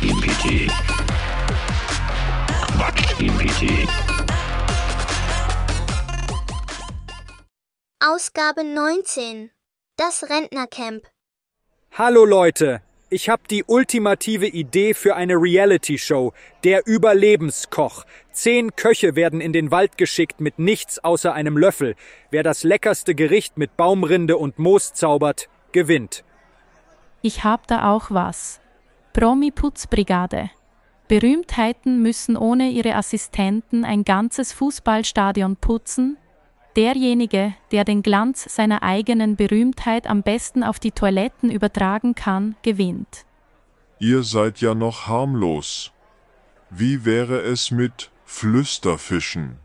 Quatsch-GPT. Quatsch-GPT. Ausgabe 19. Das Rentnercamp. Hallo Leute, ich habe die ultimative Idee für eine Reality-Show, der Überlebenskoch. Zehn Köche werden in den Wald geschickt mit nichts außer einem Löffel. Wer das leckerste Gericht mit Baumrinde und Moos zaubert, gewinnt. Ich hab da auch was. Promi-Putzbrigade. Berühmtheiten müssen ohne ihre Assistenten ein ganzes Fußballstadion putzen. Derjenige, der den Glanz seiner eigenen Berühmtheit am besten auf die Toiletten übertragen kann, gewinnt. Ihr seid ja noch harmlos. Wie wäre es mit Flüsterfischen?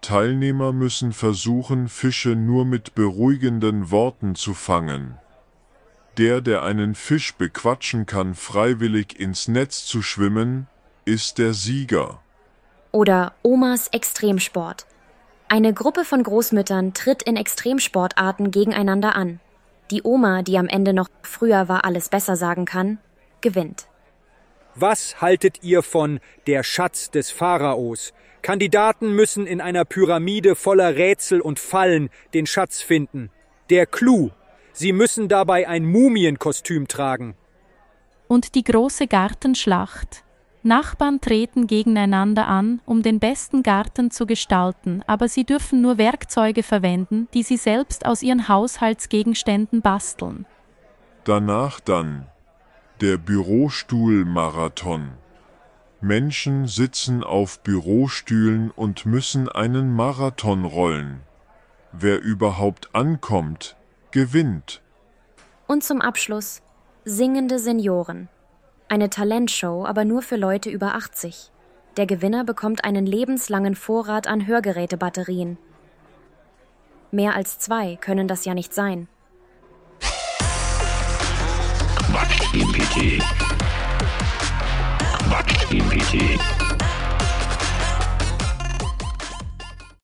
Teilnehmer müssen versuchen, Fische nur mit beruhigenden Worten zu fangen. Der, der einen Fisch bequatschen kann, freiwillig ins Netz zu schwimmen, ist der Sieger. Oder Omas Extremsport. Eine Gruppe von Großmüttern tritt in Extremsportarten gegeneinander an. Die Oma, die am Ende noch früher war alles besser sagen kann, gewinnt. Was haltet ihr von der Schatz des Pharaos? Kandidaten müssen in einer Pyramide voller Rätsel und Fallen den Schatz finden. Der Clou. Sie müssen dabei ein Mumienkostüm tragen. Und die große Gartenschlacht. Nachbarn treten gegeneinander an, um den besten Garten zu gestalten, aber sie dürfen nur Werkzeuge verwenden, die sie selbst aus ihren Haushaltsgegenständen basteln. Danach dann der Bürostuhlmarathon. Menschen sitzen auf Bürostühlen und müssen einen Marathon rollen. Wer überhaupt ankommt, gewinnt. Und zum Abschluss singende Senioren. Eine Talentshow, aber nur für Leute über 80. Der Gewinner bekommt einen lebenslangen Vorrat an Hörgerätebatterien. Mehr als zwei können das ja nicht sein. Quatsch-GPT. Quatsch-GPT.